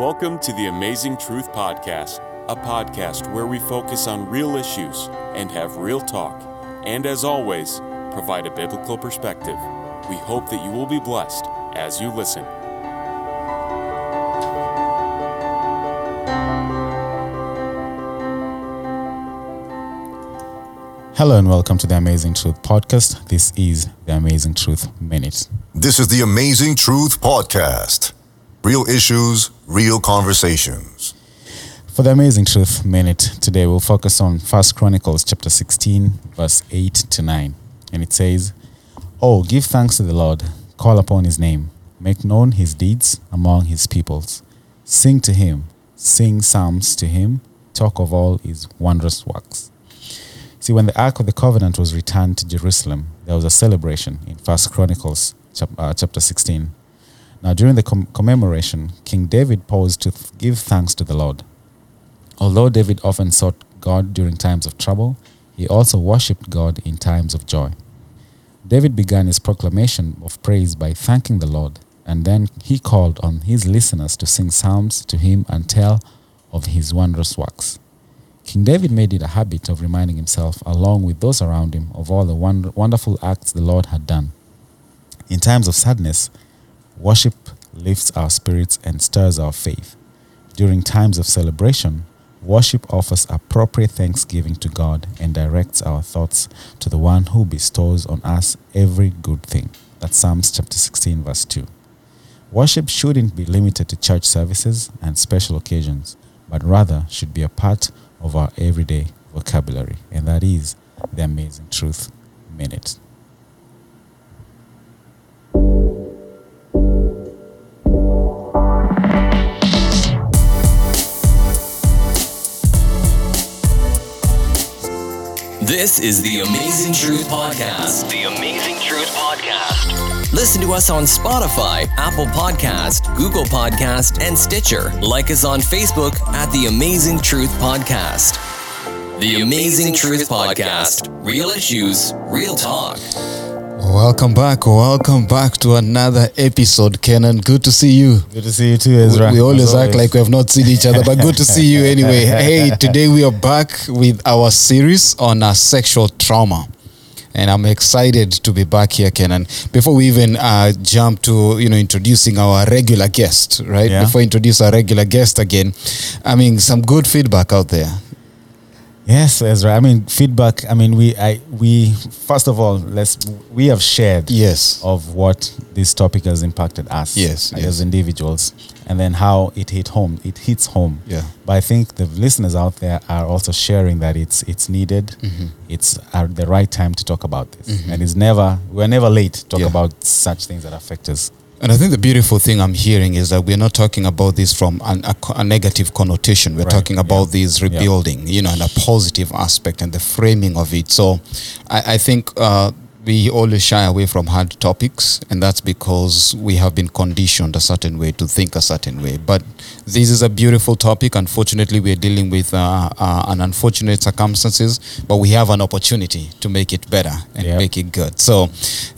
Welcome to the Amazing Truth Podcast, a podcast where we focus on real issues and have real talk, and as always, provide a biblical perspective. We hope that you will be blessed as you listen. Hello and welcome to the Amazing Truth Podcast. This is the Amazing Truth Minute. This is the Amazing Truth Podcast. Real issues, real conversations. For the Amazing Truth Minute, today we'll focus on First Chronicles chapter 16, verse 8 to 9. And it says, Oh, give thanks to the Lord, call upon his name, make known his deeds among his peoples. Sing to him, sing psalms to him, talk of all his wondrous works. See, when the Ark of the Covenant was returned to Jerusalem, there was a celebration in First Chronicles chap- uh, chapter 16. Now, during the com- commemoration, King David paused to th- give thanks to the Lord. Although David often sought God during times of trouble, he also worshipped God in times of joy. David began his proclamation of praise by thanking the Lord, and then he called on his listeners to sing psalms to him and tell of his wondrous works. King David made it a habit of reminding himself, along with those around him, of all the wonder- wonderful acts the Lord had done. In times of sadness, worship lifts our spirits and stirs our faith. During times of celebration, worship offers appropriate thanksgiving to God and directs our thoughts to the one who bestows on us every good thing. That's Psalms chapter 16, verse 2. Worship shouldn't be limited to church services and special occasions, but rather should be a part of our everyday vocabulary, and that is the Amazing Truth Minute. This is the Amazing Truth Podcast. The Amazing Truth Podcast. Listen to us on Spotify, Apple Podcast, Google Podcast, and Stitcher. Like us on Facebook at the Amazing Truth Podcast. The Amazing Truth Podcast. Real issues, real talk. Welcome back. Welcome back to another episode, Kenan. Good to see you. Good to see you too, We, Ezra. we always As act like we have not seen each other, but good to see you anyway. Hey, today we are back with our series on uh, sexual trauma. And I'm excited to be back here, Kenan. Before we even uh, jump to you know introducing our regular guest, right? Yeah. Before we introduce our regular guest again, I mean some good feedback out there. Yes, Ezra. I mean, feedback. I mean, we, I, we. First of all, let's. We have shared Yes. of what this topic has impacted us. Yes, as yes. individuals, and then how it hit home. It hits home. Yeah. But I think the listeners out there are also sharing that it's it's needed. Mm-hmm. It's at the right time to talk about this, and it's never. We're never late to talk Yeah. about such things that affect us. And I think the beautiful thing I'm hearing is that we're not talking about this from an, a, a negative connotation. We're Right, talking about yeah. this rebuilding, you know, and a positive aspect and the framing of it. So I, I think uh, we always shy away from hard topics, and that's because we have been conditioned a certain way to think a certain way. But this is a beautiful topic. Unfortunately, we're dealing with uh, uh, an unfortunate circumstances, but we have an opportunity to make it better and Yep. make it good. So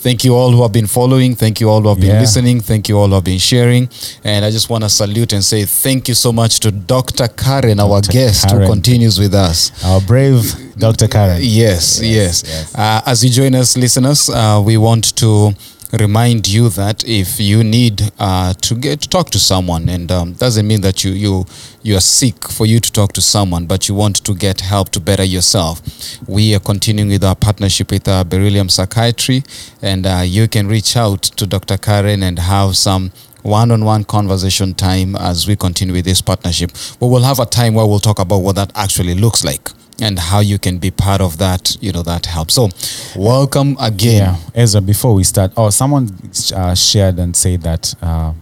thank you all who have been following. Thank you all who have been Yeah. listening. Thank you all who have been sharing. And I just want to salute and say thank you so much to Dr. Karen, our guest Karen. who continues with us. Our brave Dr. Karen. Yes, yes. yes. Uh, as you join us, listeners, uh, we want to remind you that if you need uh, to get to talk to someone, and um, doesn't mean that you you you are sick for you to talk to someone, but you want to get help to better yourself, we are continuing with our partnership with uh, Beryllium Psychiatry, and uh, you can reach out to Dr. Karen and have some one-on-one conversation time as we continue with this partnership. But we'll have a time where we'll talk about what that actually looks like and how you can be part of that, you know, that help. So, welcome again. Yeah, Ezra. Before we start, oh, someone uh, shared and said that uh,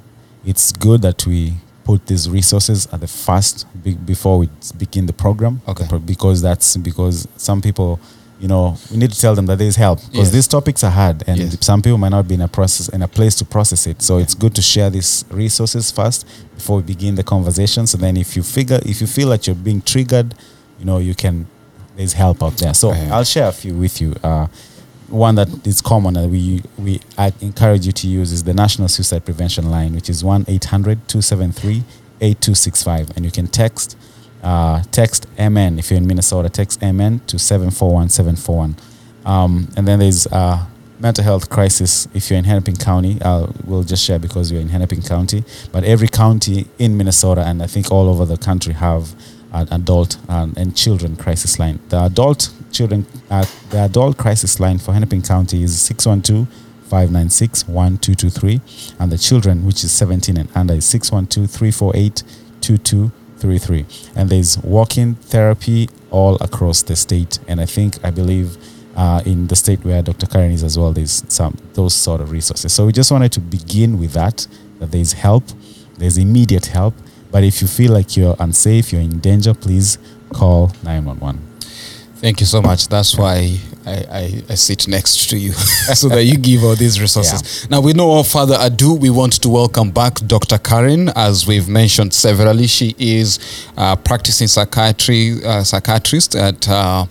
it's good that we put these resources at the first be- before we begin the program. Okay. Because that's because some people, you know, we need to tell them that there's help because Yes. these topics are hard and Yes. some people might not be in a process in a place to process it. So it's good to share these resources first before we begin the conversation. So then, if you figure, if you feel that you're being triggered, you know, you can. There's help out there. So. I'll share a few with you. Uh, one that is common that we we I encourage you to use is the National Suicide Prevention Line, which is 1-800-273-8265, And you can text uh, text MN if you're in Minnesota, text MN to 741741. Um, and then there's uh, mental health crisis if you're in Hennepin County. Uh, we'll just share because you're in Hennepin County. But every county in Minnesota and I think all over the country have adult um, and children crisis line. The adult children, uh, the adult crisis line for Hennepin County is 612 596 1223. And the children, which is 17 and under, is 612 348 2233. And there's walk-in therapy all across the state. And I think, I believe, uh, in the state where Dr. Karen is as well, there's some those sort of resources. So we just wanted to begin with that, that there's help, there's immediate help. But if you feel like you're unsafe, you're in danger, please call 911. Thank you so much. That's why I, I, I sit next to you so that you give all these resources. Now, with no further ado, we want to welcome back Dr. Karen. As we've mentioned severally, she is a practicing psychiatry uh, psychiatrist at. Uh,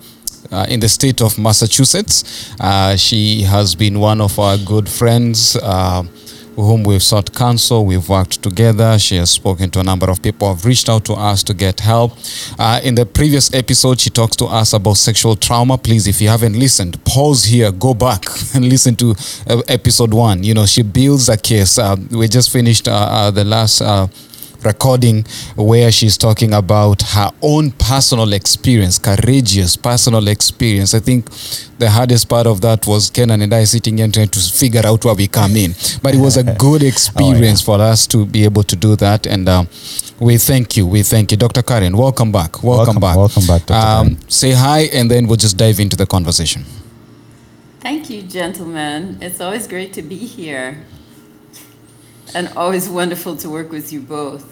uh, in the state of Massachusetts. Uh, she has been one of our good friends. Uh, whom we've sought counsel, we've worked together. She has spoken to a number of people, have reached out to us to get help. Uh, in the previous episode, she talks to us about sexual trauma. Please, if you haven't listened, pause here, go back and listen to uh, episode one. You know, she builds a case. Uh, we just finished uh, uh, the last uh, recording where she's talking about her own personal experience, courageous personal experience. I think the hardest part of that was Kenan and I sitting here trying to figure out where we come in. But it was a good experience for us to be able to do that. And um, we thank you. We thank you. Dr. Karen, welcome back. Welcome, Welcome- back. welcome back, Dr. Karen. Say hi and then we'll just dive into the conversation. Thank you, gentlemen. It's always great to be here. And always wonderful to work with you both.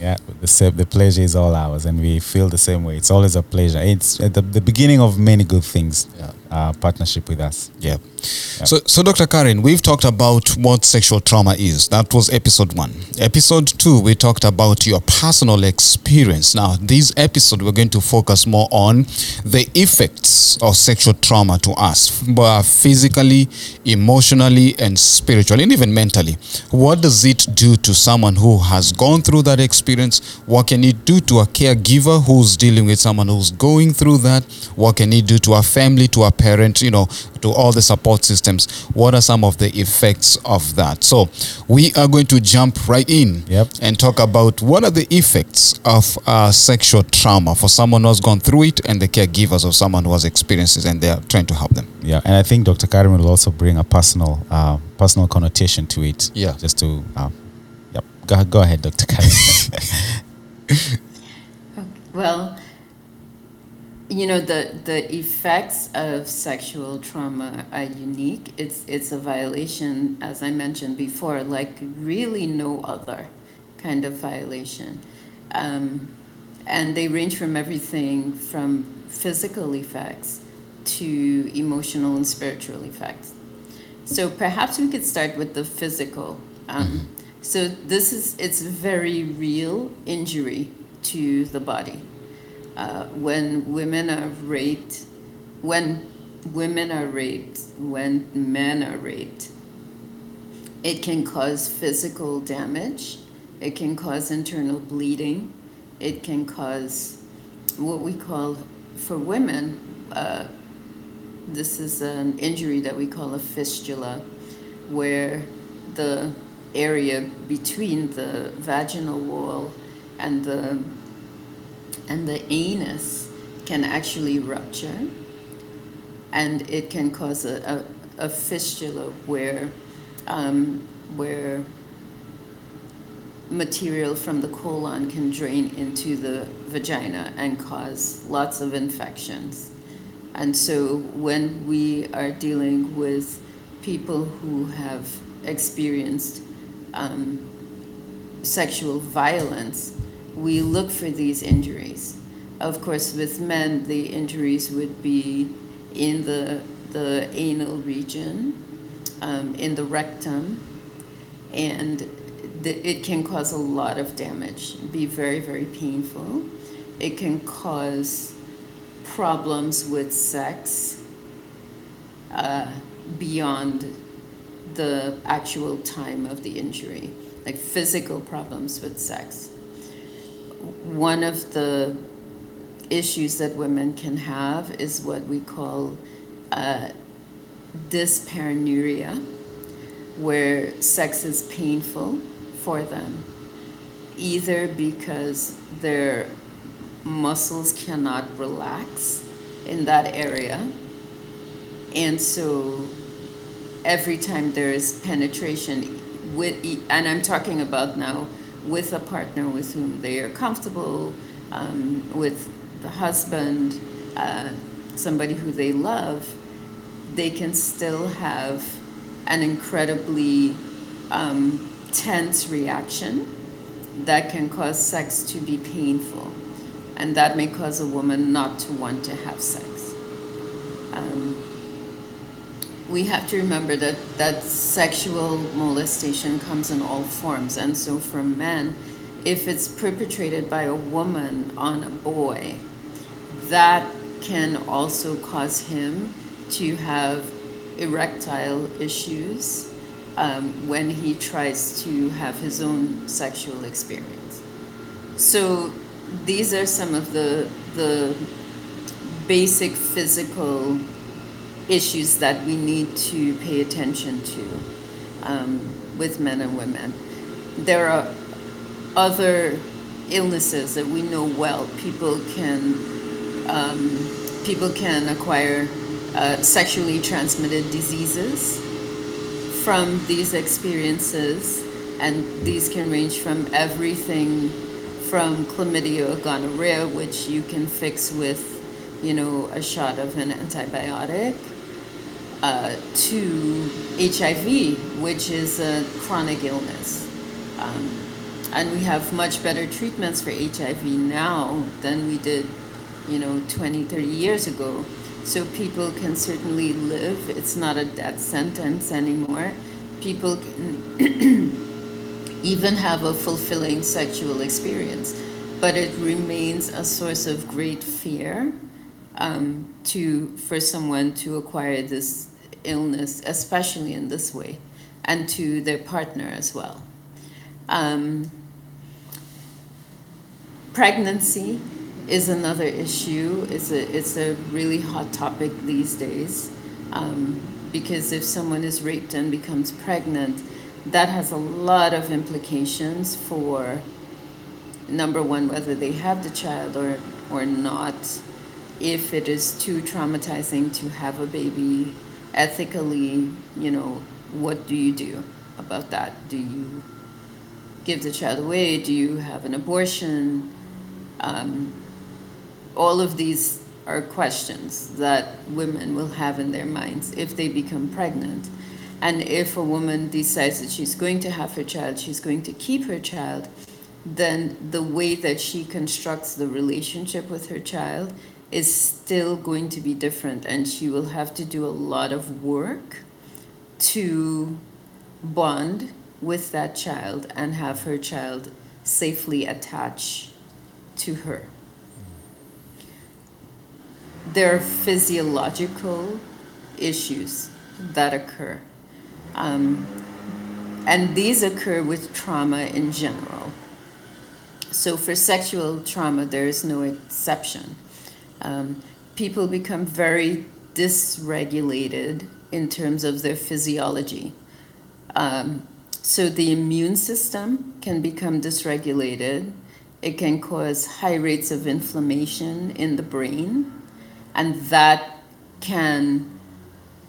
Yeah, the, sa- the pleasure is all ours, and we feel the same way. It's always a pleasure. It's at the, the beginning of many good things. Yeah. Uh, partnership with us. Yeah. So, so Dr. Karen, we've talked about what sexual trauma is. That was episode one. Episode two, we talked about your personal experience. Now, this episode, we're going to focus more on the effects of sexual trauma to us, but physically, emotionally, and spiritually, and even mentally. What does it do to someone who has gone through that experience? What can it do to a caregiver who's dealing with someone who's going through that? What can it do to a family, to a parent, you know, to all the support systems? What are some of the effects of that? So we are going to jump right in Yep. and talk about what are the effects of uh, sexual trauma for someone who has gone through it and the caregivers of someone who has experienced it and they are trying to help them. Yeah, and I think Dr. Karen will also bring a personal, uh, personal connotation to it. Yeah. Just to, uh, yep. Go, go ahead, Dr. Karen. Well, you know the the effects of sexual trauma are unique. It's it's a violation, as I mentioned before, like really no other kind of violation, um, and they range from everything from physical effects to emotional and spiritual effects. So perhaps we could start with the physical. Um, So this is it's very real injury to the body. Uh, when women are raped, when women are raped, when men are raped, it can cause physical damage. It can cause internal bleeding. It can cause what we call, for women, uh, this is an injury that we call a fistula, where the area between the vaginal wall and the and the anus can actually rupture, and it can cause a, a, a fistula where um, where material from the colon can drain into the vagina and cause lots of infections. And so when we are dealing with people who have experienced um, sexual violence, we look for these injuries. Of course, with men, the injuries would be in the, the anal region, um, in the rectum, and the, it can cause a lot of damage, be very, very painful. It can cause problems with sex uh, beyond the actual time of the injury, like physical problems with sex. One of the issues that women can have is what we call uh, dyspareunia, where sex is painful for them, either because their muscles cannot relax in that area, and so every time there is penetration with, and I'm talking about now with a partner with whom they are comfortable, um, with the husband, uh, somebody who they love, they can still have an incredibly um, tense reaction that can cause sex to be painful. And that may cause a woman not to want to have sex. Um, we have to remember that, that sexual molestation comes in all forms. And so for men, if it's perpetrated by a woman on a boy, that can also cause him to have erectile issues um, when he tries to have his own sexual experience. So these are some of the the basic physical issues that we need to pay attention to um, with men and women. There are other illnesses that we know well. People can um, people can acquire uh, sexually transmitted diseases from these experiences, and these can range from everything from chlamydia or gonorrhea, which you can fix with, you know, a shot of an antibiotic, uh, to HIV, which is a chronic illness. Um, and we have much better treatments for HIV now than we did, you know, 20, 30 years ago. So people can certainly live. It's not a death sentence anymore. People can even have a fulfilling sexual experience, but it remains a source of great fear um, to for someone to acquire this illness, especially in this way, and to their partner as well. Um, pregnancy is another issue. It's a it's a really hot topic these days um, because if someone is raped and becomes pregnant, that has a lot of implications for number one whether they have the child or or not. If it is too traumatizing to have a baby, ethically, you know, what do you do about that? Do you give the child away? Do you have an abortion? Um, all of these are questions that women will have in their minds if they become pregnant. And if a woman decides that she's going to have her child, she's going to keep her child, then the way that she constructs the relationship with her child is still going to be different. And she will have to do a lot of work to bond with that child and have her child safely attached to her. There are physiological issues that occur. Um, and these occur with trauma in general. So, for sexual trauma, there is no exception. Um, people become very dysregulated in terms of their physiology. Um, so, the immune system can become dysregulated. It can cause high rates of inflammation in the brain, and that can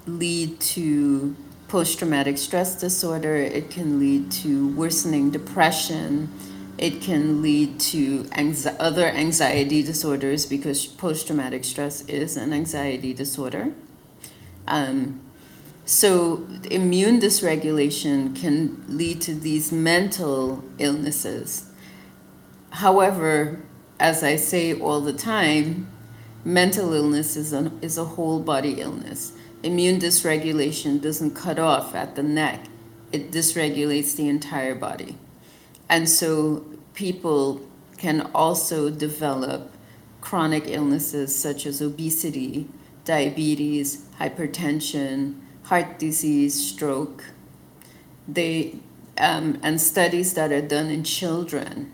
lead to post traumatic stress disorder. It can lead to worsening depression. It can lead to anxi- other anxiety disorders because post traumatic stress is an anxiety disorder. Um, so, immune dysregulation can lead to these mental illnesses. However, as I say all the time, mental illness is a, is a whole body illness. Immune dysregulation doesn't cut off at the neck, it dysregulates the entire body. And so people can also develop chronic illnesses such as obesity, diabetes, hypertension, heart disease, stroke. They, um, and studies that are done in children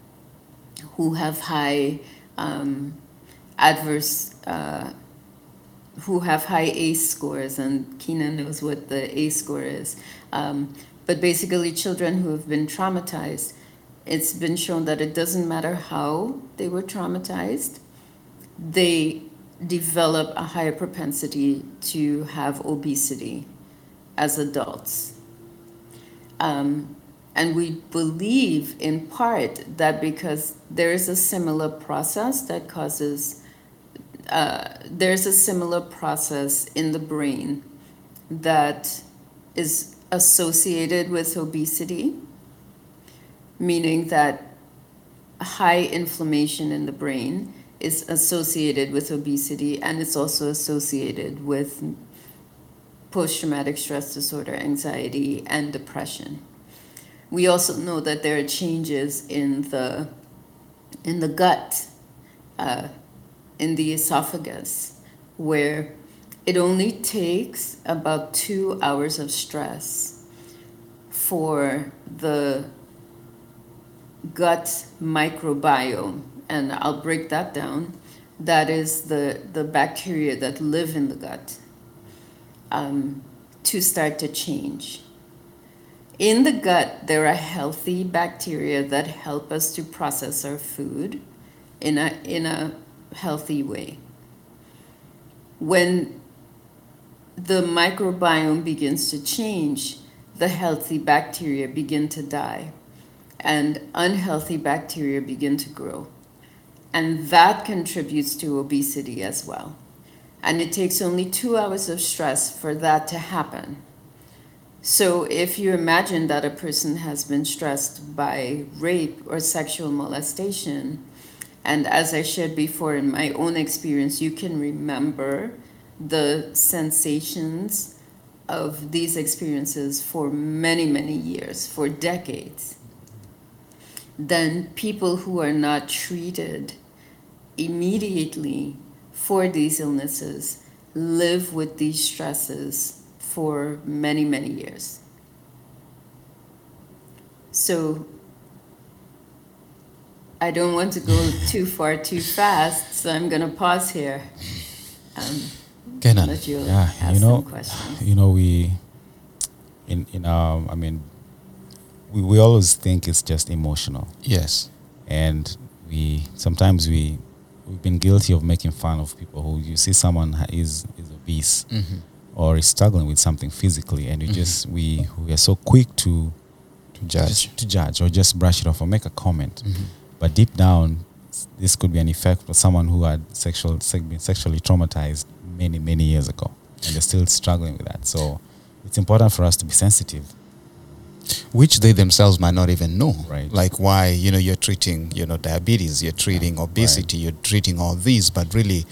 who have high um, adverse, uh, who have high ACE scores, and Keenan knows what the ACE score is. Um, but basically, children who have been traumatized, it's been shown that it doesn't matter how they were traumatized, they develop a higher propensity to have obesity as adults. Um, and we believe in part that because there is a similar process that causes, uh, there's a similar process in the brain that is associated with obesity, meaning that high inflammation in the brain is associated with obesity and it's also associated with post traumatic stress disorder, anxiety, and depression. We also know that there are changes in the in the gut, uh, in the esophagus, where it only takes about two hours of stress for the gut microbiome, and I'll break that down. That is the, the bacteria that live in the gut um, to start to change. In the gut, there are healthy bacteria that help us to process our food in a, in a healthy way. When the microbiome begins to change, the healthy bacteria begin to die and unhealthy bacteria begin to grow. And that contributes to obesity as well. And it takes only two hours of stress for that to happen. So if you imagine that a person has been stressed by rape or sexual molestation, and as I shared before in my own experience, you can remember the sensations of these experiences for many, many years, for decades. Then people who are not treated immediately for these illnesses live with these stresses for many, many years. So I don't want to go too far too fast, so I'm going to pause here. Um, Kenan. let you Yeah, ask you know, some questions. you know, we in in our, I mean, we, we always think it's just emotional, Yes. and we sometimes we we've been guilty of making fun of people who you see someone is is obese mm-hmm. or is struggling with something physically, and we mm-hmm. just we we are so quick to To judge. to judge or just brush it off or make a comment. Mm-hmm. But deep down, this could be an effect for someone who had sexual been sexually traumatized many many years ago, and they're still struggling with that. So it's important for us to be sensitive. Which they themselves might not even know. Right. Like why, you know, you're treating, you know, diabetes, you're treating obesity, you're treating all these, but really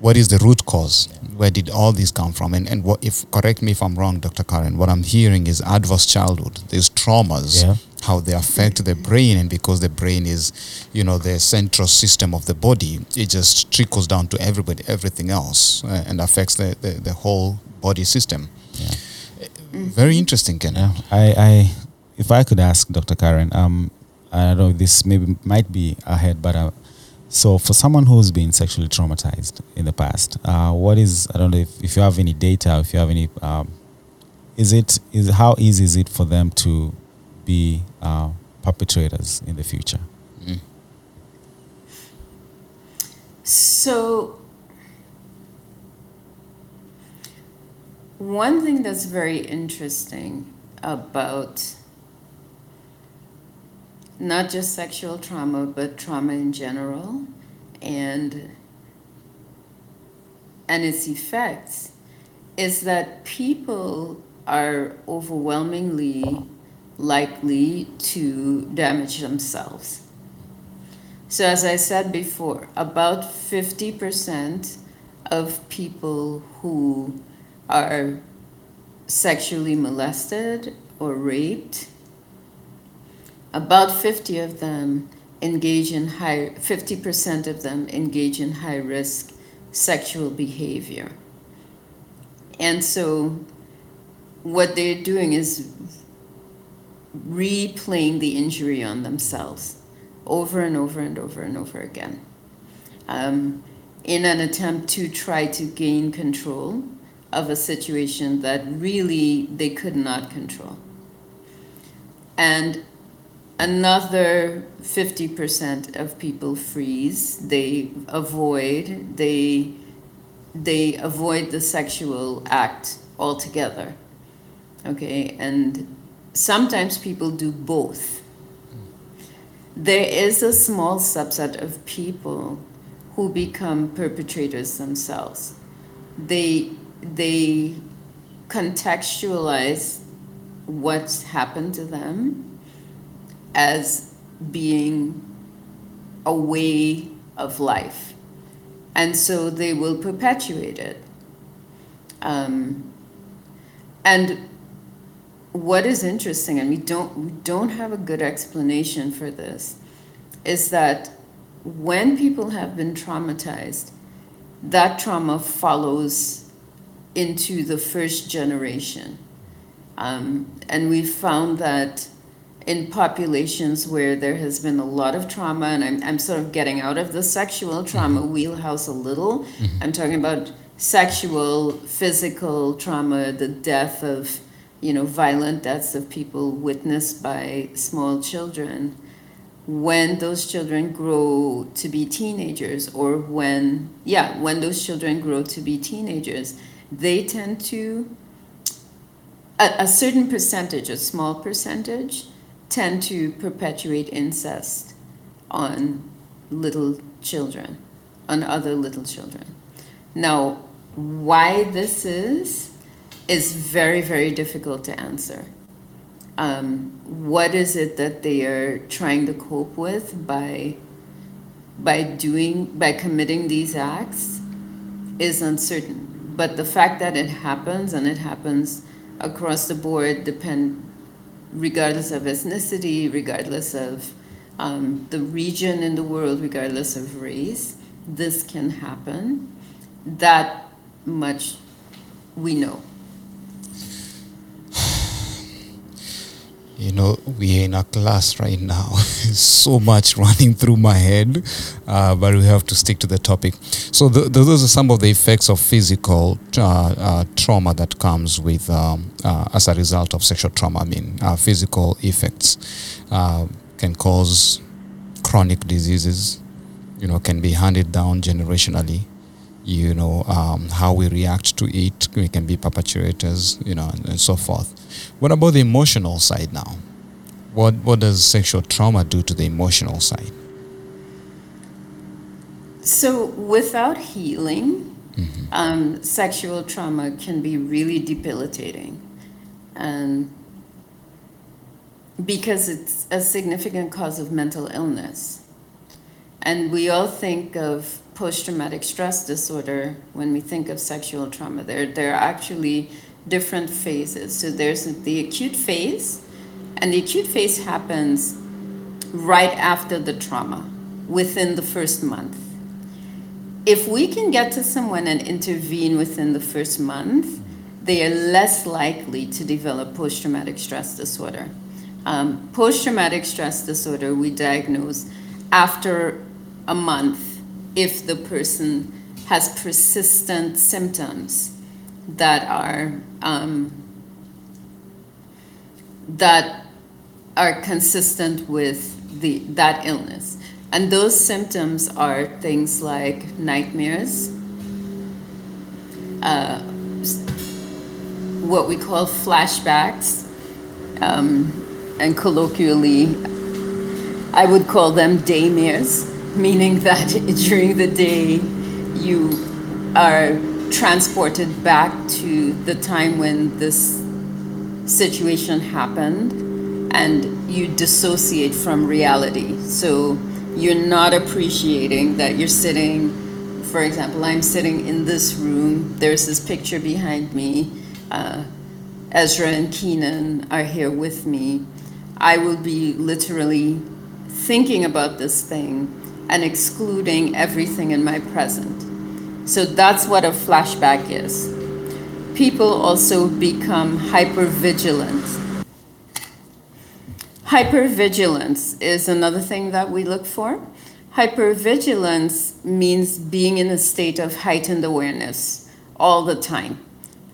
what is the root cause? Where did all these come from? And and what if correct me if I'm wrong, Dr. Karen, what I'm hearing is adverse childhood, these traumas, Yeah. how they affect the brain and because the brain is, you know, the central system of the body, it just trickles down to everybody, everything else, uh, and affects the, the, the whole body system. Yeah. Very interesting, Ken. Yeah, I, I, if I could ask Dr. Karen, um, I don't know, this maybe might be ahead, but uh, so for someone who's been sexually traumatized in the past, uh, what is I don't know if, if you have any data, if you have any, um, is it is how easy is it for them to be uh, perpetrators in the future? So, one thing that's very interesting about not just sexual trauma, but trauma in general and and its effects is that people are overwhelmingly likely to damage themselves. So, as I said before, about 50% of people who are sexually molested or raped, about 50 of them engage in high, 50% of them engage in high risk sexual behavior. And so, what they're doing is replaying the injury on themselves over and over and over and over again um, in an attempt to try to gain control of a situation that really they could not control. And another 50% of people freeze, they avoid, they, they avoid the sexual act altogether. Okay, and sometimes people do both. There is a small subset of people who become perpetrators themselves. They they contextualize what's happened to them as being a way of life. And so they will perpetuate it. Um, and what is interesting, and we don't, we don't have a good explanation for this, is that when people have been traumatized, that trauma follows into the first generation. Um, and we found that in populations where there has been a lot of trauma, and I'm, I'm sort of getting out of the sexual trauma mm-hmm. wheelhouse a little, mm-hmm. I'm talking about sexual, physical trauma, the death of, you know, violent deaths of people witnessed by small children. When those children grow to be teenagers, or when, yeah, when those children grow to be teenagers, they tend to, a, a certain percentage, a small percentage, tend to perpetuate incest on little children, on other little children. Now, why this is, is very, very difficult to answer. Um, what is it that they are trying to cope with by by doing by committing these acts is uncertain but the fact that it happens and it happens across the board, depend regardless of ethnicity, regardless of um, the region in the world, regardless of race, this can happen. That much we know. You know, we're in a class right now. so much running through my head, uh, but we have to stick to the topic. So, the, the, those are some of the effects of physical uh, uh, trauma that comes with um, uh, as a result of sexual trauma. I mean, uh, physical effects can cause chronic diseases. You know, can be handed down generationally you know, um, how we react to it. We can be perpetrators, you know, and, and so forth. What about the emotional side now? What what does sexual trauma do to the emotional side? So, without healing, mm-hmm. um, sexual trauma can be really debilitating, and because it's a significant cause of mental illness. And we all think of post traumatic stress disorder when we think of sexual trauma. There, there are actually different phases. So there's the acute phase, and the acute phase happens right after the trauma, within the first month. If we can get to someone and intervene within the first month, they are less likely to develop post traumatic stress disorder. Um, post traumatic stress disorder we diagnose after a month if the person has persistent symptoms that are um, that are consistent with the that illness. And those symptoms are things like nightmares uh, what we call flashbacks um, and colloquially i would call them daymares meaning that during the day you are transported back to the time when this situation happened and you dissociate from reality. So you're not appreciating that you're sitting, for example, I'm sitting in this room, there's this picture behind me. Uh, Ezra and Keenan are here with me. I will be literally thinking about this thing and excluding everything in my present. So that's what a flashback is. People also become hypervigilant. Hypervigilance is another thing that we look for. Hypervigilance means being in a state of heightened awareness all the time,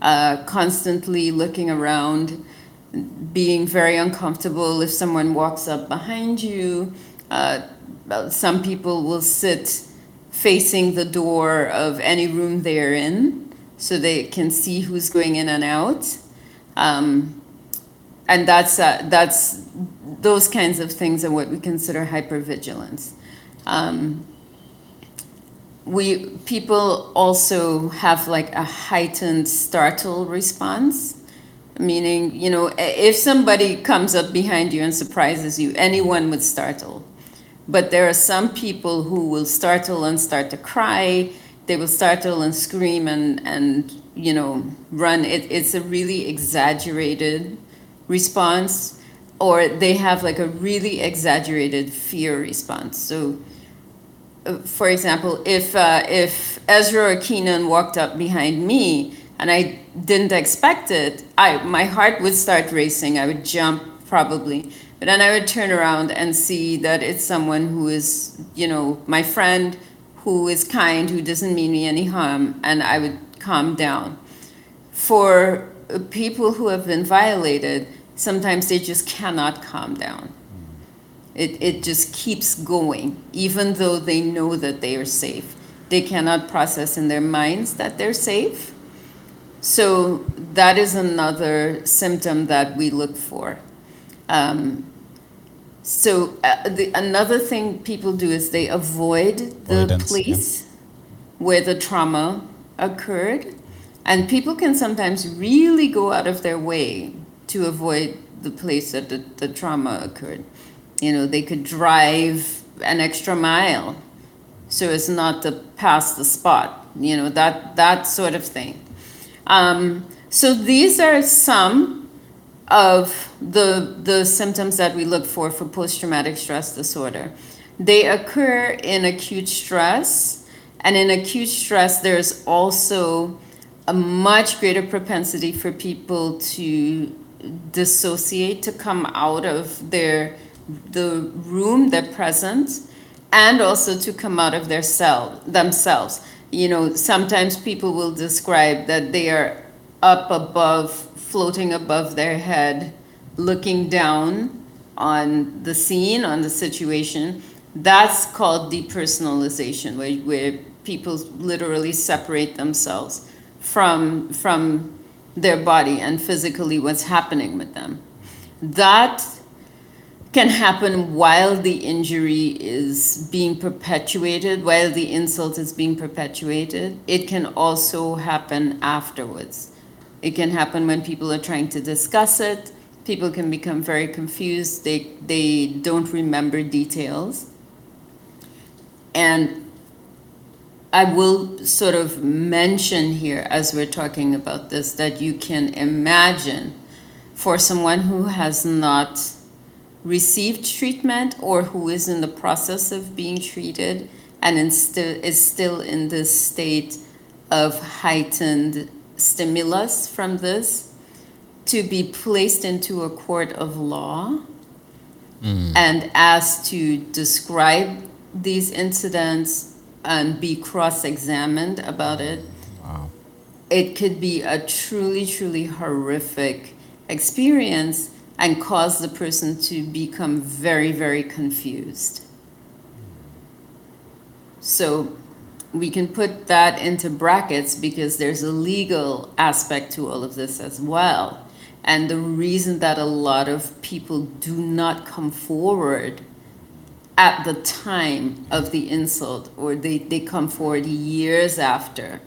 uh, constantly looking around, being very uncomfortable if someone walks up behind you. Uh, some people will sit facing the door of any room they're in so they can see who's going in and out. Um, and that's, uh, that's those kinds of things are what we consider hypervigilance. Um, we people also have like a heightened startle response meaning you know if somebody comes up behind you and surprises you anyone would startle but there are some people who will startle and start to cry. They will startle and scream and and you know run. It, it's a really exaggerated response or they have like a really exaggerated fear response. So uh, for example, if uh, if Ezra or Keenan walked up behind me and I didn't expect it, I my heart would start racing. I would jump probably, but then I would turn around and see that it's someone who is, you know, my friend, who is kind, who doesn't mean me any harm, and I would calm down. For people who have been violated, sometimes they just cannot calm down. It, it just keeps going, even though they know that they are safe. They cannot process in their minds that they're safe. So that is another symptom that we look for. Um, so uh, the, another thing people do is they avoid the Avoidance, yeah. place where the trauma occurred. And people can sometimes really go out of their way to avoid the place that the, the trauma occurred. You know, they could drive an extra mile so as not to pass the spot, you know, that, that sort of thing. Um, so these are some of the, the symptoms that we look for for post-traumatic stress disorder. They occur in acute stress, and in acute stress, there's also a much greater propensity for people to dissociate, to come out of their the room they're present, and also to come out of their cell themselves. You know, sometimes people will describe that they are up above, floating above their head, looking down on the scene, on the situation. That's called depersonalization, where, where people literally separate themselves from, from their body and physically what's happening with them. That can happen while the injury is being perpetuated, while the insult is being perpetuated. It can also happen afterwards. It can happen when people are trying to discuss it. People can become very confused. They, they don't remember details. And I will sort of mention here as we're talking about this that you can imagine for someone who has not received treatment or who is in the process of being treated and is still in this state of heightened stimulus from this to be placed into a court of law mm. and asked to describe these incidents and be cross-examined about it. It could be a truly truly horrific experience and cause the person to become very very confused. So we can put that into brackets because there's a legal aspect to all of this as well. And the reason that a lot of people do not come forward at the time of the insult or they, they come forward years after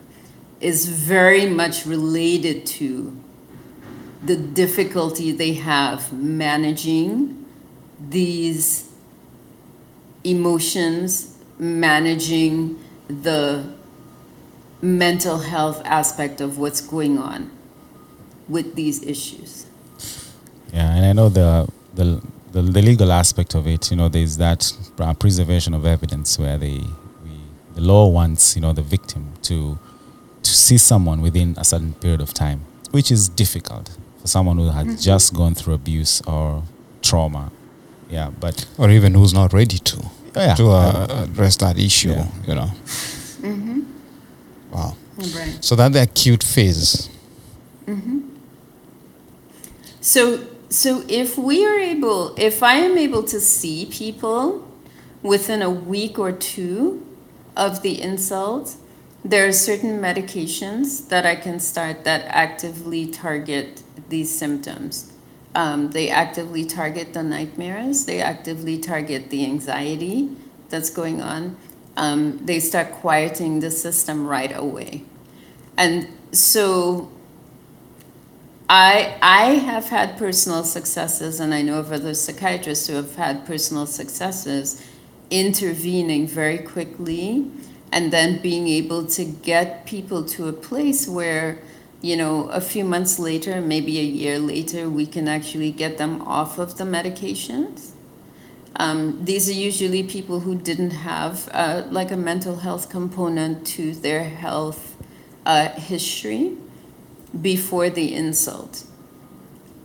is very much related to the difficulty they have managing these emotions, managing the mental health aspect of what's going on with these issues. Yeah, and I know the the the, the legal aspect of it. You know, there's that uh, preservation of evidence where they we, the law wants you know the victim to to see someone within a certain period of time, which is difficult for someone who has just gone through abuse or trauma. Yeah, but or even who's not ready to Oh, yeah. to uh, address that issue. Yeah. You know. Wow. Right. So that the acute phase. So, so if we are able, if I am able to see people within a week or two of the insult, there are certain medications that I can start that actively target these symptoms. Um, they actively target the nightmares. They actively target the anxiety that's going on. Um, they start quieting the system right away. And so I I have had personal successes, and I know of other psychiatrists who have had personal successes intervening very quickly, and then being able to get people to a place where, you know, a few months later, maybe a year later, we can actually get them off of the medications. Um, these are usually people who didn't have uh, like a mental health component to their health uh, history before the insult.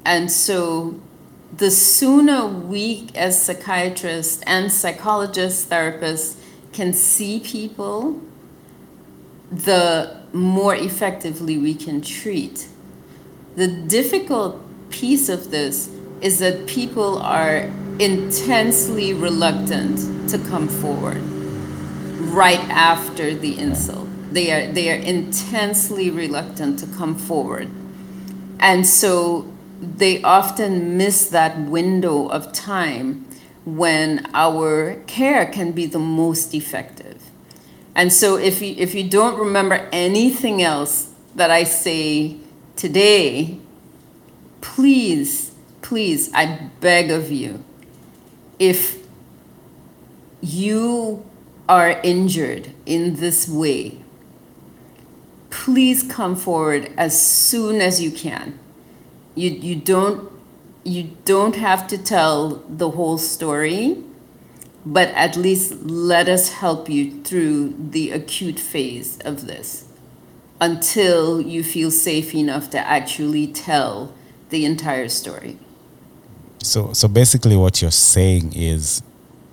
And so the sooner we, as psychiatrists and psychologists, therapists, can see people, the more effectively we can treat. The difficult piece of this is that people are intensely reluctant to come forward right after the insult. They are they are intensely reluctant to come forward. And so they often miss that window of time when our care can be the most effective. And so if you if you don't remember anything else that I say today, please, please, I beg of you, if you are injured in this way, please come forward as soon as you can. You, you don't you don't have to tell the whole story, but at least let us help you through the acute phase of this until you feel safe enough to actually tell the entire story. So, so basically, what you're saying is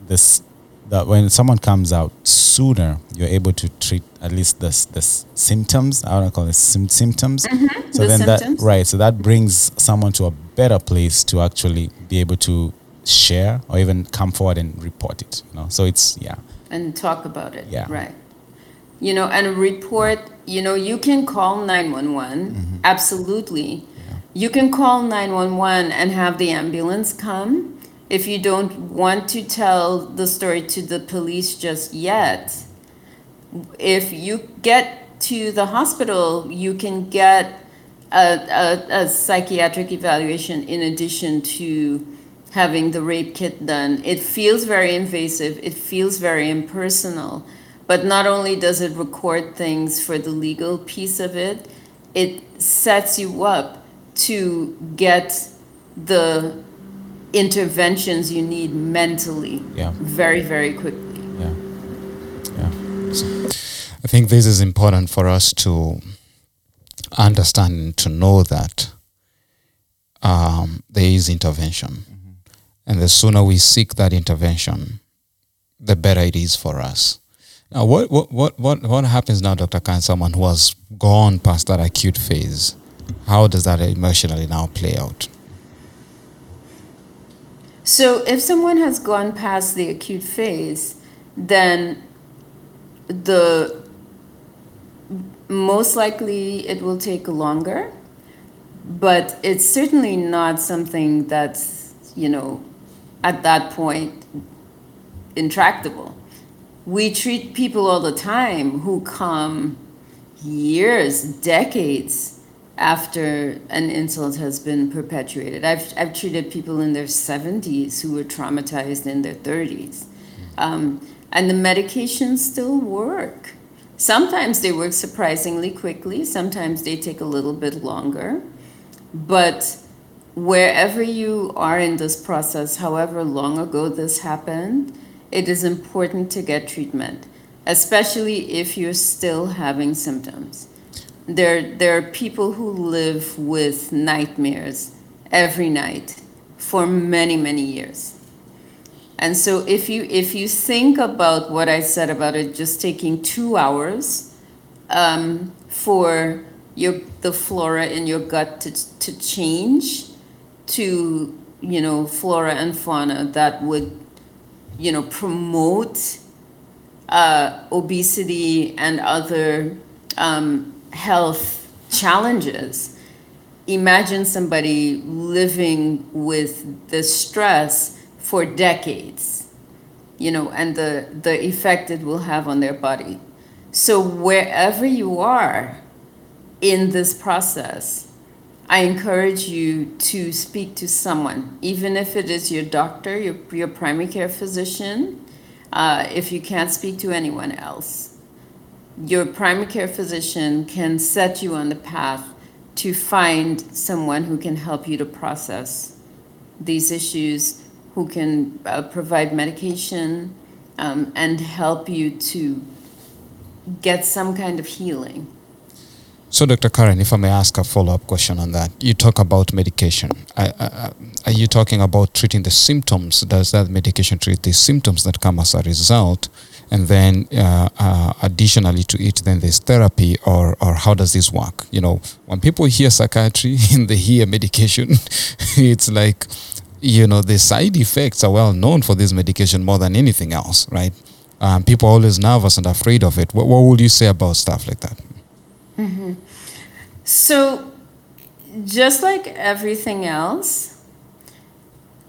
this: that when someone comes out sooner, you're able to treat at least the the symptoms. I don't call it symptoms. So Mm-hmm. the then symptoms. that right. So that brings someone to a better place to actually be able to share or even come forward and report it. You know. So it's yeah. and talk about it. Yeah. Right. You know, and report, you know, you can call 911, mm-hmm. absolutely. You can call 911 and have the ambulance come. If you don't want to tell the story to the police just yet, if you get to the hospital, you can get a, a, a psychiatric evaluation in addition to having the rape kit done. It feels very invasive, it feels very impersonal, but not only does it record things for the legal piece of it, it sets you up to get the interventions you need mentally Yeah. very, very quickly. Yeah. Yeah. I think this is important for us to understand and to know that um, there is intervention. And the sooner we seek that intervention, the better it is for us. Now, what, what, what, what, happens now, Dr. Khan, someone who has gone past that acute phase? How does that emotionally now play out? So if someone has gone past the acute phase, then the most likely it will take longer, but it's certainly not something that's, you know, at that point intractable. We treat people all the time who come years, decades after an insult has been perpetuated. I've, I've treated people in their 70s who were traumatized in their 30s. Um, and the medications still work. Sometimes they work surprisingly quickly, sometimes they take a little bit longer. But wherever you are in this process, however long ago this happened, it is important to get treatment, especially if you're still having symptoms. There, there are people who live with nightmares every night for many, many years. And so if you if you think about what I said about it just taking two hours um, for your the flora in your gut to to change to you know flora and fauna that would you know promote uh, obesity and other um, health challenges. Imagine somebody living with the stress for decades, you know, and the, the effect it will have on their body. So, wherever you are in this process, I encourage you to speak to someone, even if it is your doctor, your, your primary care physician, uh, if you can't speak to anyone else. Your primary care physician can set you on the path to find someone who can help you to process these issues, who can uh, provide medication um, and help you to get some kind of healing. So, Dr. Karen, if I may ask a follow up question on that, you talk about medication. Are you talking about treating the symptoms? Does that medication treat the symptoms that come as a result? And then, uh, uh, additionally to it, then there's therapy, or, or how does this work? You know, when people hear psychiatry and they hear medication, it's like, you know, the side effects are well known for this medication more than anything else, right? Um, people are always nervous and afraid of it. What, what would you say about stuff like that? Mm-hmm. So, just like everything else,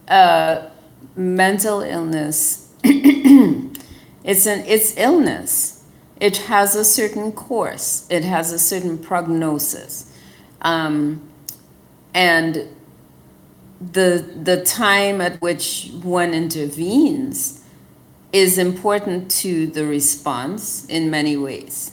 uh, mental illness, it's an it's illness. It has a certain course. It has a certain prognosis, um, and the the time at which one intervenes is important to the response in many ways.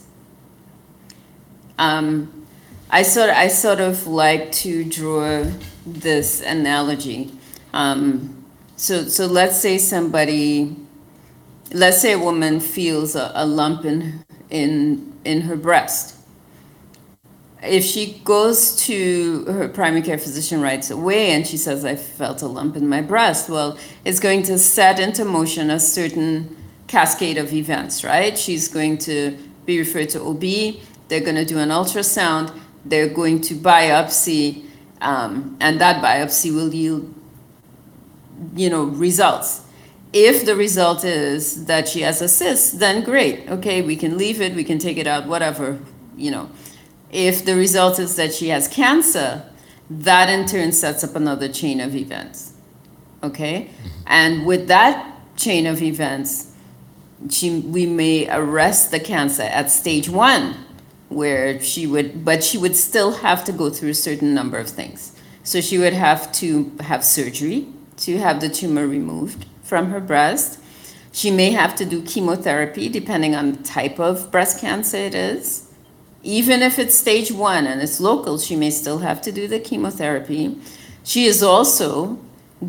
Um, I sort of, I sort of like to draw this analogy. Um, so so let's say somebody, let's say a woman feels a, a lump in in in her breast. If she goes to her primary care physician right away and she says, I felt a lump in my breast, well, it's going to set into motion a certain cascade of events, right? She's going to be referred to OB they're going to do an ultrasound. They're going to biopsy, um, and that biopsy will yield, you know, results. If the result is that she has a cyst, then great. Okay, we can leave it. We can take it out. Whatever, you know. If the result is that she has cancer, that in turn sets up another chain of events. Okay, and with that chain of events, she, we may arrest the cancer at stage one where she would, but she would still have to go through a certain number of things. So she would have to have surgery to have the tumor removed from her breast. She may have to do chemotherapy depending on the type of breast cancer it is. Even if it's stage one and it's local, she may still have to do the chemotherapy. She is also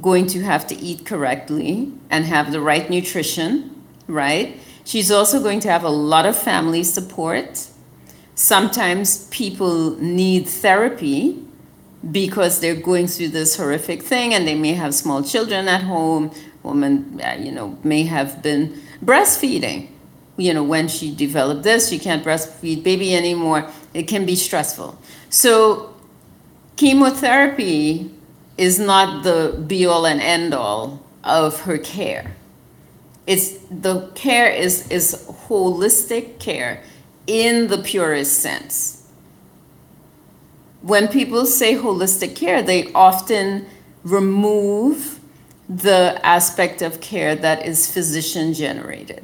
going to have to eat correctly and have the right nutrition, right? She's also going to have a lot of family support sometimes people need therapy because they're going through this horrific thing and they may have small children at home. Woman uh, you know may have been breastfeeding. You know when she developed this she can't breastfeed baby anymore. It can be stressful. So chemotherapy is not the be all and end all of her care. It's the care is is holistic care in the purest sense. When people say holistic care, they often remove the aspect of care that is physician generated.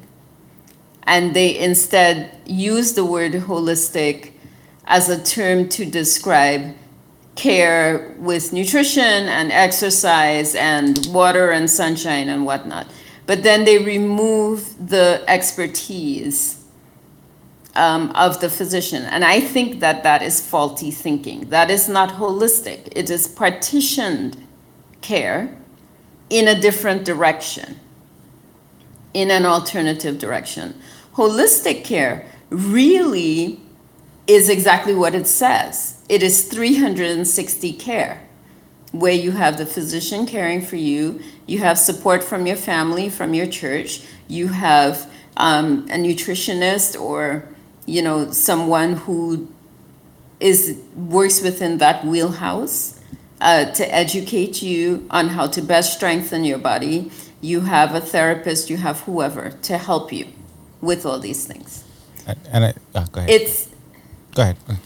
And they instead use the word holistic as a term to describe care with nutrition and exercise and water and sunshine and whatnot. But then they remove the expertise um, of the physician. And I think that that is faulty thinking. That is not holistic, it is partitioned care in a different direction, in an alternative direction. Holistic care really is exactly what it says it is 360 care. where you have the physician caring for you, you have support from your family, from your church, you have um, a nutritionist or you know someone who is works within that wheelhouse uh, to educate you on how to best strengthen your body. You have a therapist, you have whoever to help you with all these things. And, I, ah, go ahead. It's go ahead. Go ahead.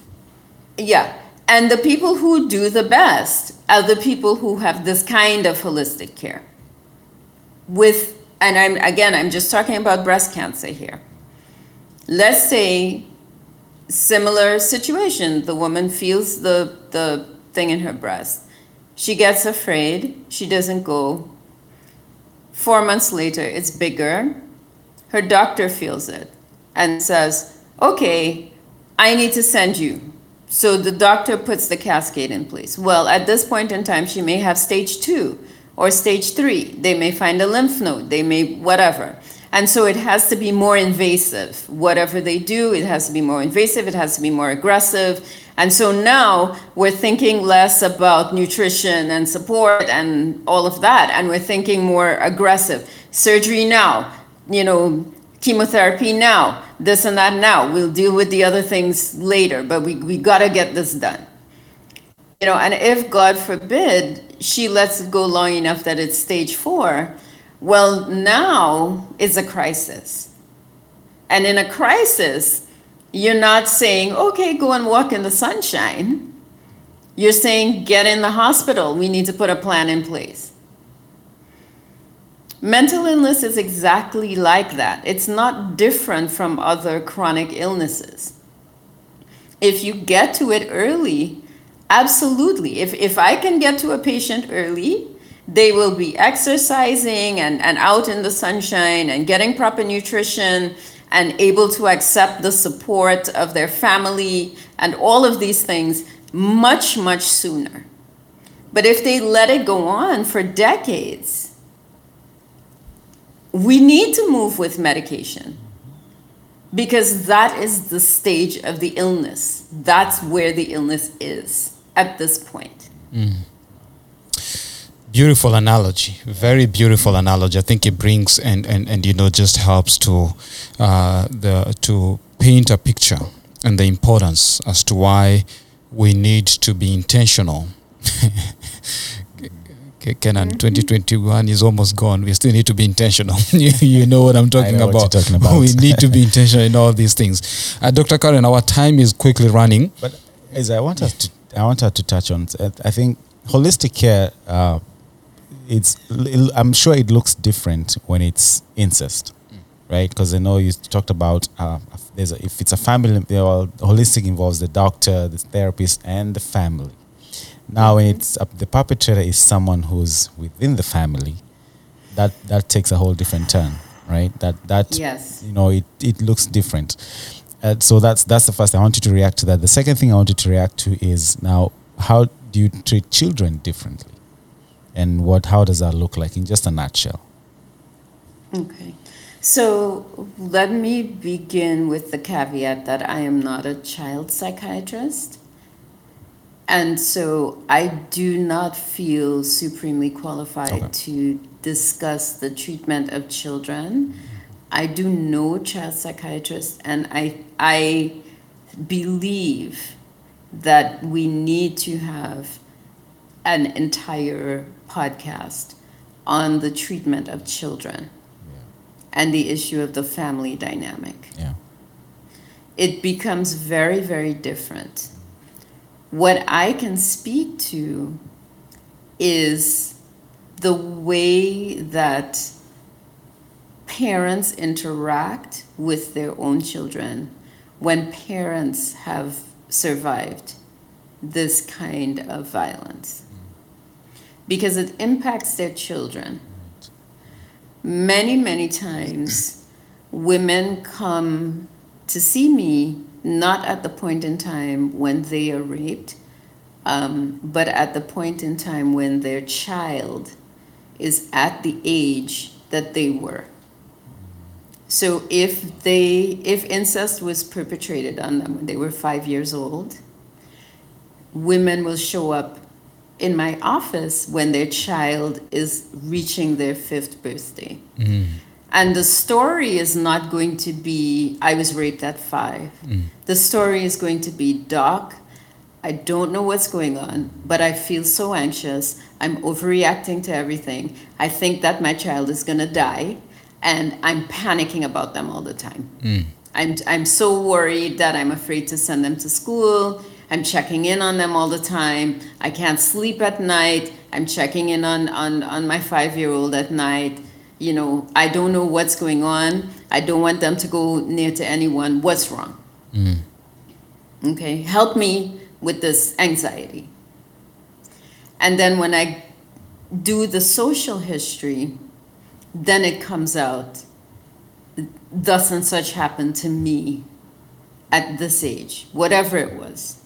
yeah. And the people who do the best are the people who have this kind of holistic care. With, and I'm, again, I'm just talking about breast cancer here. Let's say, similar situation, the woman feels the, the thing in her breast. She gets afraid, she doesn't go. Four months later, it's bigger. Her doctor feels it and says, okay, I need to send you. So the doctor puts the cascade in place. Well, at this point in time, she may have stage two or stage three. They may find a lymph node, they may whatever. And so it has to be more invasive. Whatever they do, it has to be more invasive, it has to be more aggressive. And so now we're thinking less about nutrition and support and all of that, and we're thinking more aggressive. Surgery now, you know, chemotherapy now, this and that now. We'll deal with the other things later, but we, we got to get this done. You know, and if God forbid she lets it go long enough that it's stage four, well, now it's a crisis. And in a crisis, you're not saying, okay, go and walk in the sunshine. You're saying, get in the hospital. We need to put a plan in place. Mental illness is exactly like that. It's not different from other chronic illnesses. If you get to it early, absolutely. If, if I can get to a patient early, they will be exercising and, and out in the sunshine and getting proper nutrition and able to accept the support of their family and all of these things much, much sooner. But if they let it go on for decades, we need to move with medication because that is the stage of the illness. That's where the illness is at this point. Mm. Beautiful analogy, very beautiful analogy. I think it brings and and, and you know just helps to uh, the to paint a picture and the importance as to why we need to be intentional. Ke- Kenan, 2021 is almost gone. We still need to be intentional. you, you know what I'm talking, know what about. you're talking about. we need to be intentional in all these things. Uh, Dr. Karen, our time is quickly running. But as I want us to, I want her to touch on. uh, I think holistic care. Uh, it's. I'm sure it looks different when it's incest, right? Because I know you talked about. Uh, there's a, if it's a family, well, holistic involves the doctor, the therapist, and the family. Now, when it's uh, the perpetrator is someone who's within the family, that that takes a whole different turn, right? That that Yes. you know it it looks different. Uh, so that's that's the first. I want you to react to that. The second thing I want you to react to is now how do you treat children differently, and what how does that look like in just a nutshell? Okay. So let me begin with the caveat that I am not a child psychiatrist. And so I do not feel supremely qualified Okay. to discuss the treatment of children. I do know child psychiatrists, and I, I believe that we need to have an entire podcast on the treatment of children and the issue of the family dynamic. Yeah. It becomes very, very different. What I can speak to is the way that parents interact with their own children when parents have survived this kind of violence because it impacts their children. Many, many times, women come to see me not at the point in time when they are raped, um, but at the point in time when their child is at the age that they were. So if they, if incest was perpetrated on them when they were five years old, women will show up in my office when their child is reaching their fifth birthday. Mm. And the story is not going to be, I was raped at five. Mm. The story is going to be, Doc, I don't know what's going on, but I feel so anxious. I'm overreacting to everything. I think that my child is going to die, and I'm panicking about them all the time. Mm. I'm, I'm so worried that I'm afraid to send them to school. I'm checking in on them all the time. I can't sleep at night. I'm checking in on, on, on my five year old at night. You know, I don't know what's going on. I don't want them to go near to anyone. What's wrong? Mm. Okay, help me with this anxiety. And then when I do the social history, then it comes out thus and such happened to me at this age, whatever it was.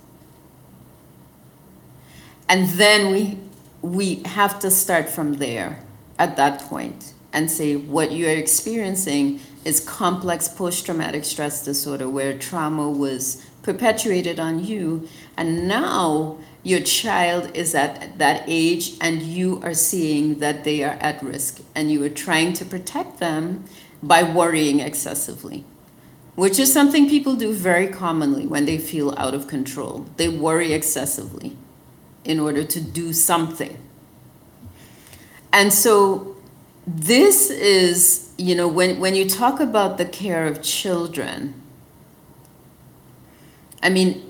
And then we we have to start from there at that point and say what you're experiencing is complex post-traumatic stress disorder where trauma was perpetuated on you. And now your child is at that age and you are seeing that they are at risk and you are trying to protect them by worrying excessively which is something people do very commonly when they feel out of control. They worry excessively in order to do something. And so this is you know when, when you talk about the care of children i mean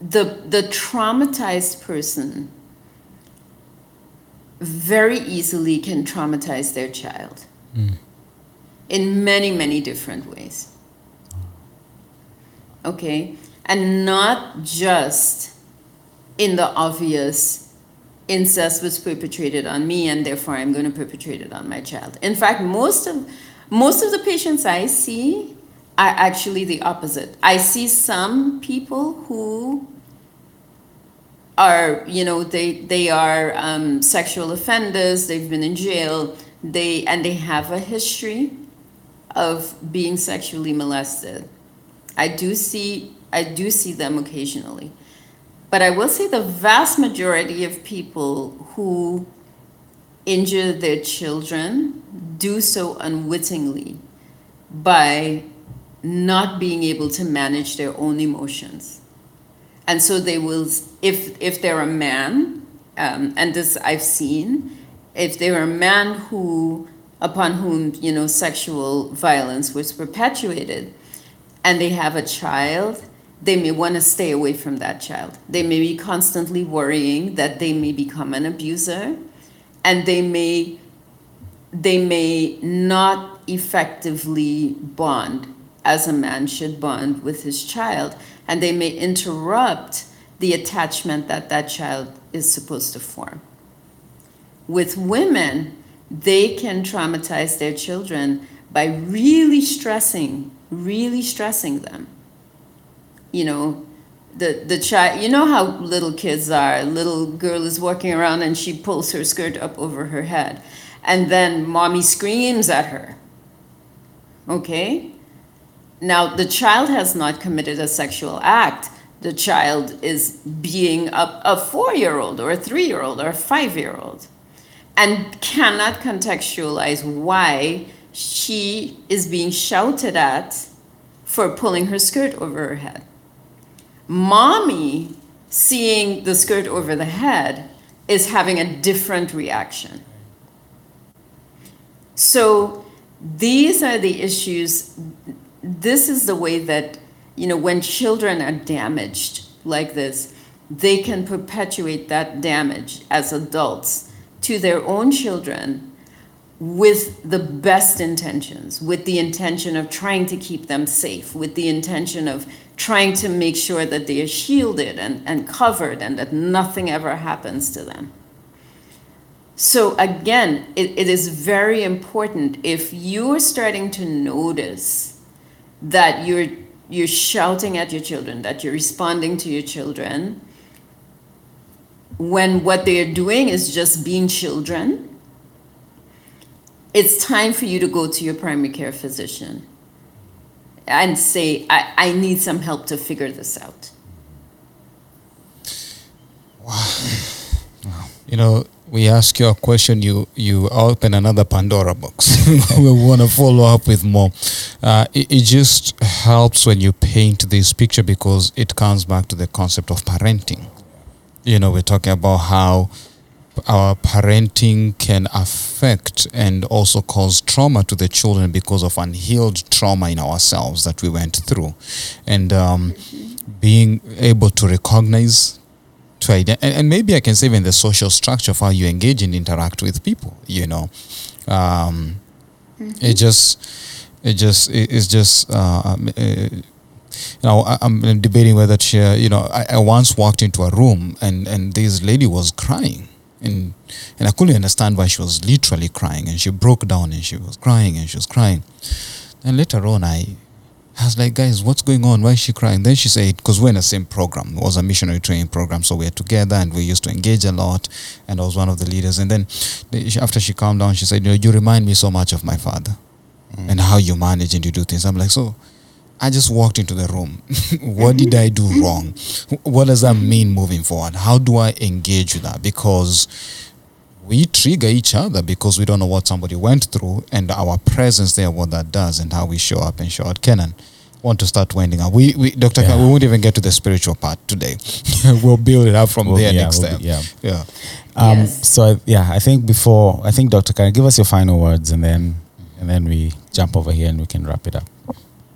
the the traumatized person very easily can traumatize their child hmm. in many many different ways. Okay? And not just in the obvious incest was perpetrated on me and therefore i'm going to perpetrate it on my child. In fact most of most of the patients i see are actually the opposite. I see some people who are you know they they are um, sexual offenders they've been in jail they and they have a history of being sexually molested. I do see i do see them occasionally but i will say the vast majority of people who injure their children do so unwittingly by not being able to manage their own emotions. And so they will if if they're a man um, and this i've seen if they're a man who upon whom you know sexual violence was perpetuated and they have a child they may want to stay away from that child they may be constantly worrying that they may become an abuser and they may they may not effectively bond as a man should bond with his child and they may interrupt the attachment that that child is supposed to form. With women, they can traumatize their children by really stressing, really stressing them. You know, the, the child, you know how little kids are. A little girl is walking around and she pulls her skirt up over her head. And then mommy screams at her. Okay? Now, the child has not committed a sexual act. The child is being a, a four year old or a three year old or a five year old and cannot contextualize why she is being shouted at for pulling her skirt over her head. Mommy, seeing the skirt over the head, is having a different reaction. So, these are the issues this is the way that you know when children are damaged like this they can perpetuate that damage as adults to their own children with the best intentions with the intention of trying to keep them safe with the intention of trying to make sure that they are shielded and, and covered and that nothing ever happens to them. So again it, it is very important if you're starting to notice that you're you're shouting at your children, that you're responding to your children, when what they're doing is just being children, it's time for you to go to your primary care physician and say, I, I need some help to figure this out. You know, we ask you a question, you you open another Pandora box. we want to follow up with more. Uh, it, it just helps when you paint this picture because it comes back to the concept of parenting. You know, we're talking about how our parenting can affect and also cause trauma to the children because of unhealed trauma in ourselves that we went through, and um, being able to recognize to ident- and, and maybe I can say even the social structure of how you engage and interact with people. You know, um, it just it just it- it's just uh, um, uh, you know I, I'm debating whether share. You know, I, I once walked into a room and and this lady was crying. And, and I couldn't understand why she was literally crying and she broke down and she was crying and she was crying. Then later on, I, I was like, guys, what's going on? Why is she crying? Then she said, because we're in the same program. It was a missionary training program. So we're together and we used to engage a lot. And I was one of the leaders. And then after she calmed down, she said, you know, you remind me so much of my father mm. and how you manage and you do things. I'm like, so I just walked into the room. what did I do wrong? What does that mean moving forward? How do I engage with that? Because we trigger each other because we don't know what somebody went through and our presence there, what that does and how we show up and show out. Kenan, want to start winding up. We, we Dr. Yeah. Khan, we won't even get to the spiritual part today. we'll build it up from Well, there yeah, next we'll time. be- yeah. Yeah. Um, Yes. So I- yeah, I think before I think Dr. Karen, give us your final words, and then and then we jump over here and we can wrap it up.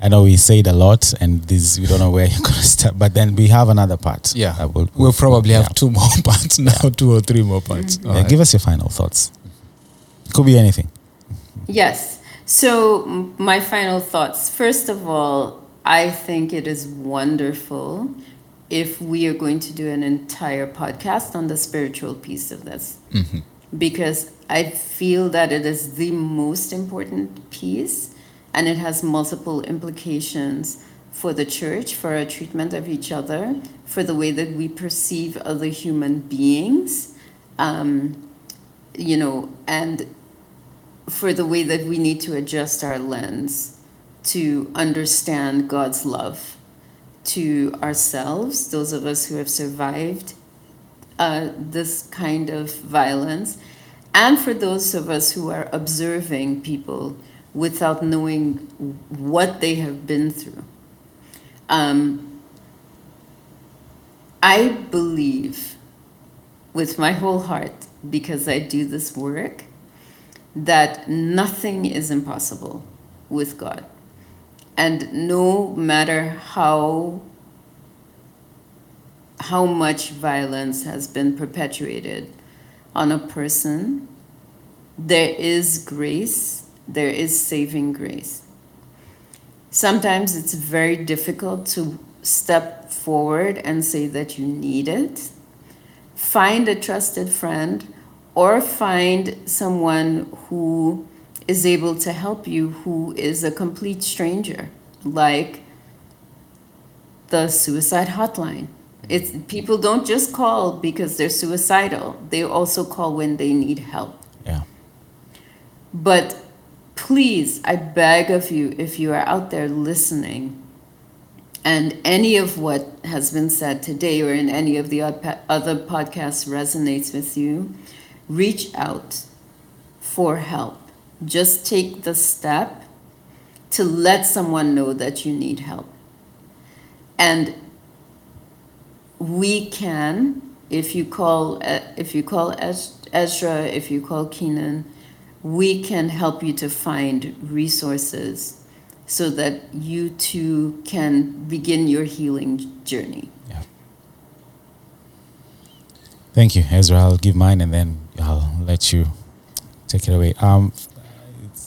I know we said a lot, and this we don't know where you're gonna start, but then we have another part. Yeah. that we'll, We'll probably have yeah. two more parts now, two or three more parts. Yeah, All right. Give us your final thoughts. Could be anything. Yes. So, my final thoughts. First of all, I think it is wonderful if we are going to do an entire podcast on the spiritual piece of this. Mm-hmm. Because I feel that it is the most important piece and it has multiple implications for the church, for our treatment of each other, for the way that we perceive other human beings, um, you know, and for the way that we need to adjust our lens to understand God's love to ourselves, those of us who have survived uh, this kind of violence, and for those of us who are observing people without knowing what they have been through. Um, I believe with my whole heart, because I do this work, that nothing is impossible with God. And no matter how how much violence has been perpetuated on a person, there is grace, there is saving grace. Sometimes it's very difficult to step forward and say that you need it. Find a trusted friend or find someone who is able to help you who is a complete stranger, like the suicide hotline. It's people don't just call because they're suicidal. They also call when they need help. Yeah. But please, I beg of you, if you are out there listening, and any of what has been said today or in any of the other podcasts resonates with you, reach out for help. Just take the step to let someone know that you need help. And we can, if you call, uh, if you call Ezra, if you call Keenan, we can help you to find resources so that you too can begin your healing journey. Yeah. Thank you, Ezra. I'll give mine and then I'll let you take it away. Um,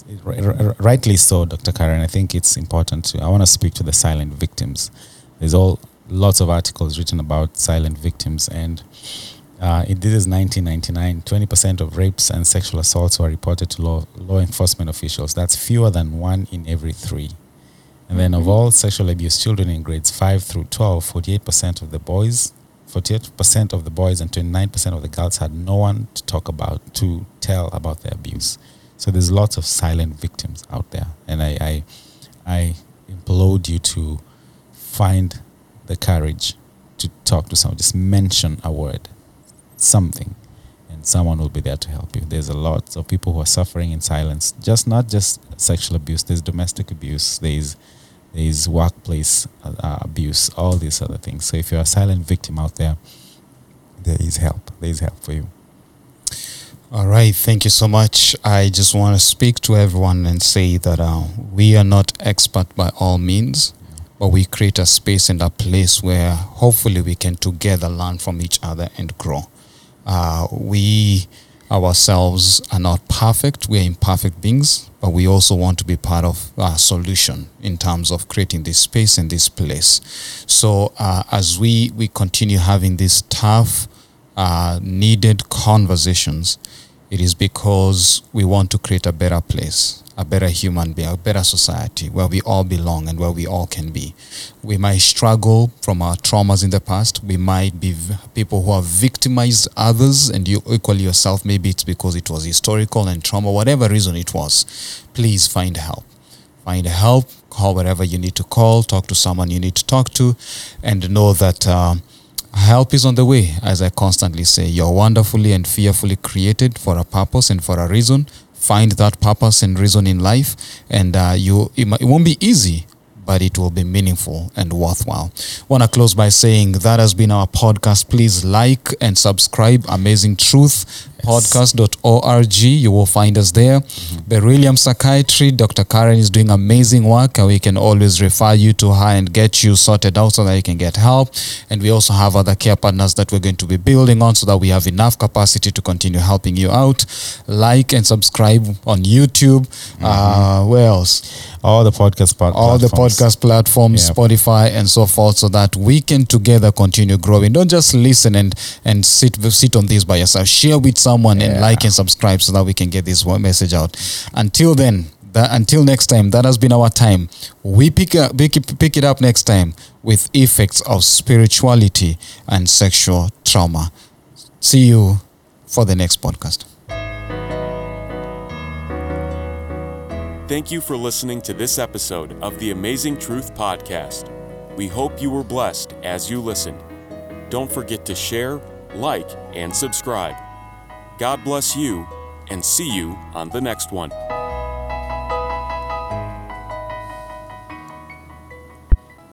it, r- rightly so, Dr. Karen. I think it's important to. I want to speak to the silent victims. There's all lots of articles written about silent victims, and uh, it, this is 1999. 20% of rapes and sexual assaults were reported to law, law enforcement officials. That's fewer than one in every three. And then of all sexual abuse children in grades 5 through 12, 48% of the boys, 48% of the boys and 29% of the girls had no one to talk about, to tell about their abuse. So there's lots of silent victims out there. And I, I, I implode you to find the courage to talk to someone, just mention a word, something, and someone will be there to help you. There's a lot of people who are suffering in silence. Just not just sexual abuse. There's domestic abuse. There's there's workplace uh, uh, abuse. All these other things. So if you're a silent victim out there, there is help. There is help for you. All right, thank you so much. I just want to speak to everyone and say that uh, we are not expert by all means, but we create a space and a place where hopefully we can together learn from each other and grow. Uh, we ourselves are not perfect, we are imperfect beings, but we also want to be part of a solution in terms of creating this space and this place. So uh, as we, we continue having these tough, uh, needed conversations, it is because we want to create a better place, a better human being, a better society where we all belong and where we all can be. We might struggle from our traumas in the past. We might be people who have victimized others, and you equally yourself. Maybe it's because it was historical and trauma, whatever reason it was. Please find help find help, call wherever you need to call, talk to someone you need to talk to, and know that uh, help is on the way. As I constantly say, you're wonderfully and fearfully created for a purpose and for a reason. Find that purpose and reason in life, and uh, you it, it won't be easy. But it will be meaningful and worthwhile. Want to close by saying that has been our podcast. Please like and subscribe. Amazing Truth podcast.org. You will find us there. Beryllium Psychiatry, Dr. Karen is doing amazing work, and we can always refer you to her and get you sorted out so that you can get help. And we also have other care partners that we're going to be building on so that we have enough capacity to continue helping you out. Like and subscribe on YouTube. Uh, where else? All the podcast all the platforms. podcast platforms, Yep. Spotify, and so forth, so that we can together continue growing. Don't just listen and and sit sit on this by yourself. Share with someone and like and subscribe so that we can get this one message out. Until then, that, until next time, that has been our time. We pick up, pick, pick it up next time with effects of spirituality and sexual trauma. See you for the next podcast. Thank you for listening to this episode of the Amazing Truth Podcast. We hope you were blessed as you listened. Don't forget to share, like, and subscribe. God bless you, and see you on the next one.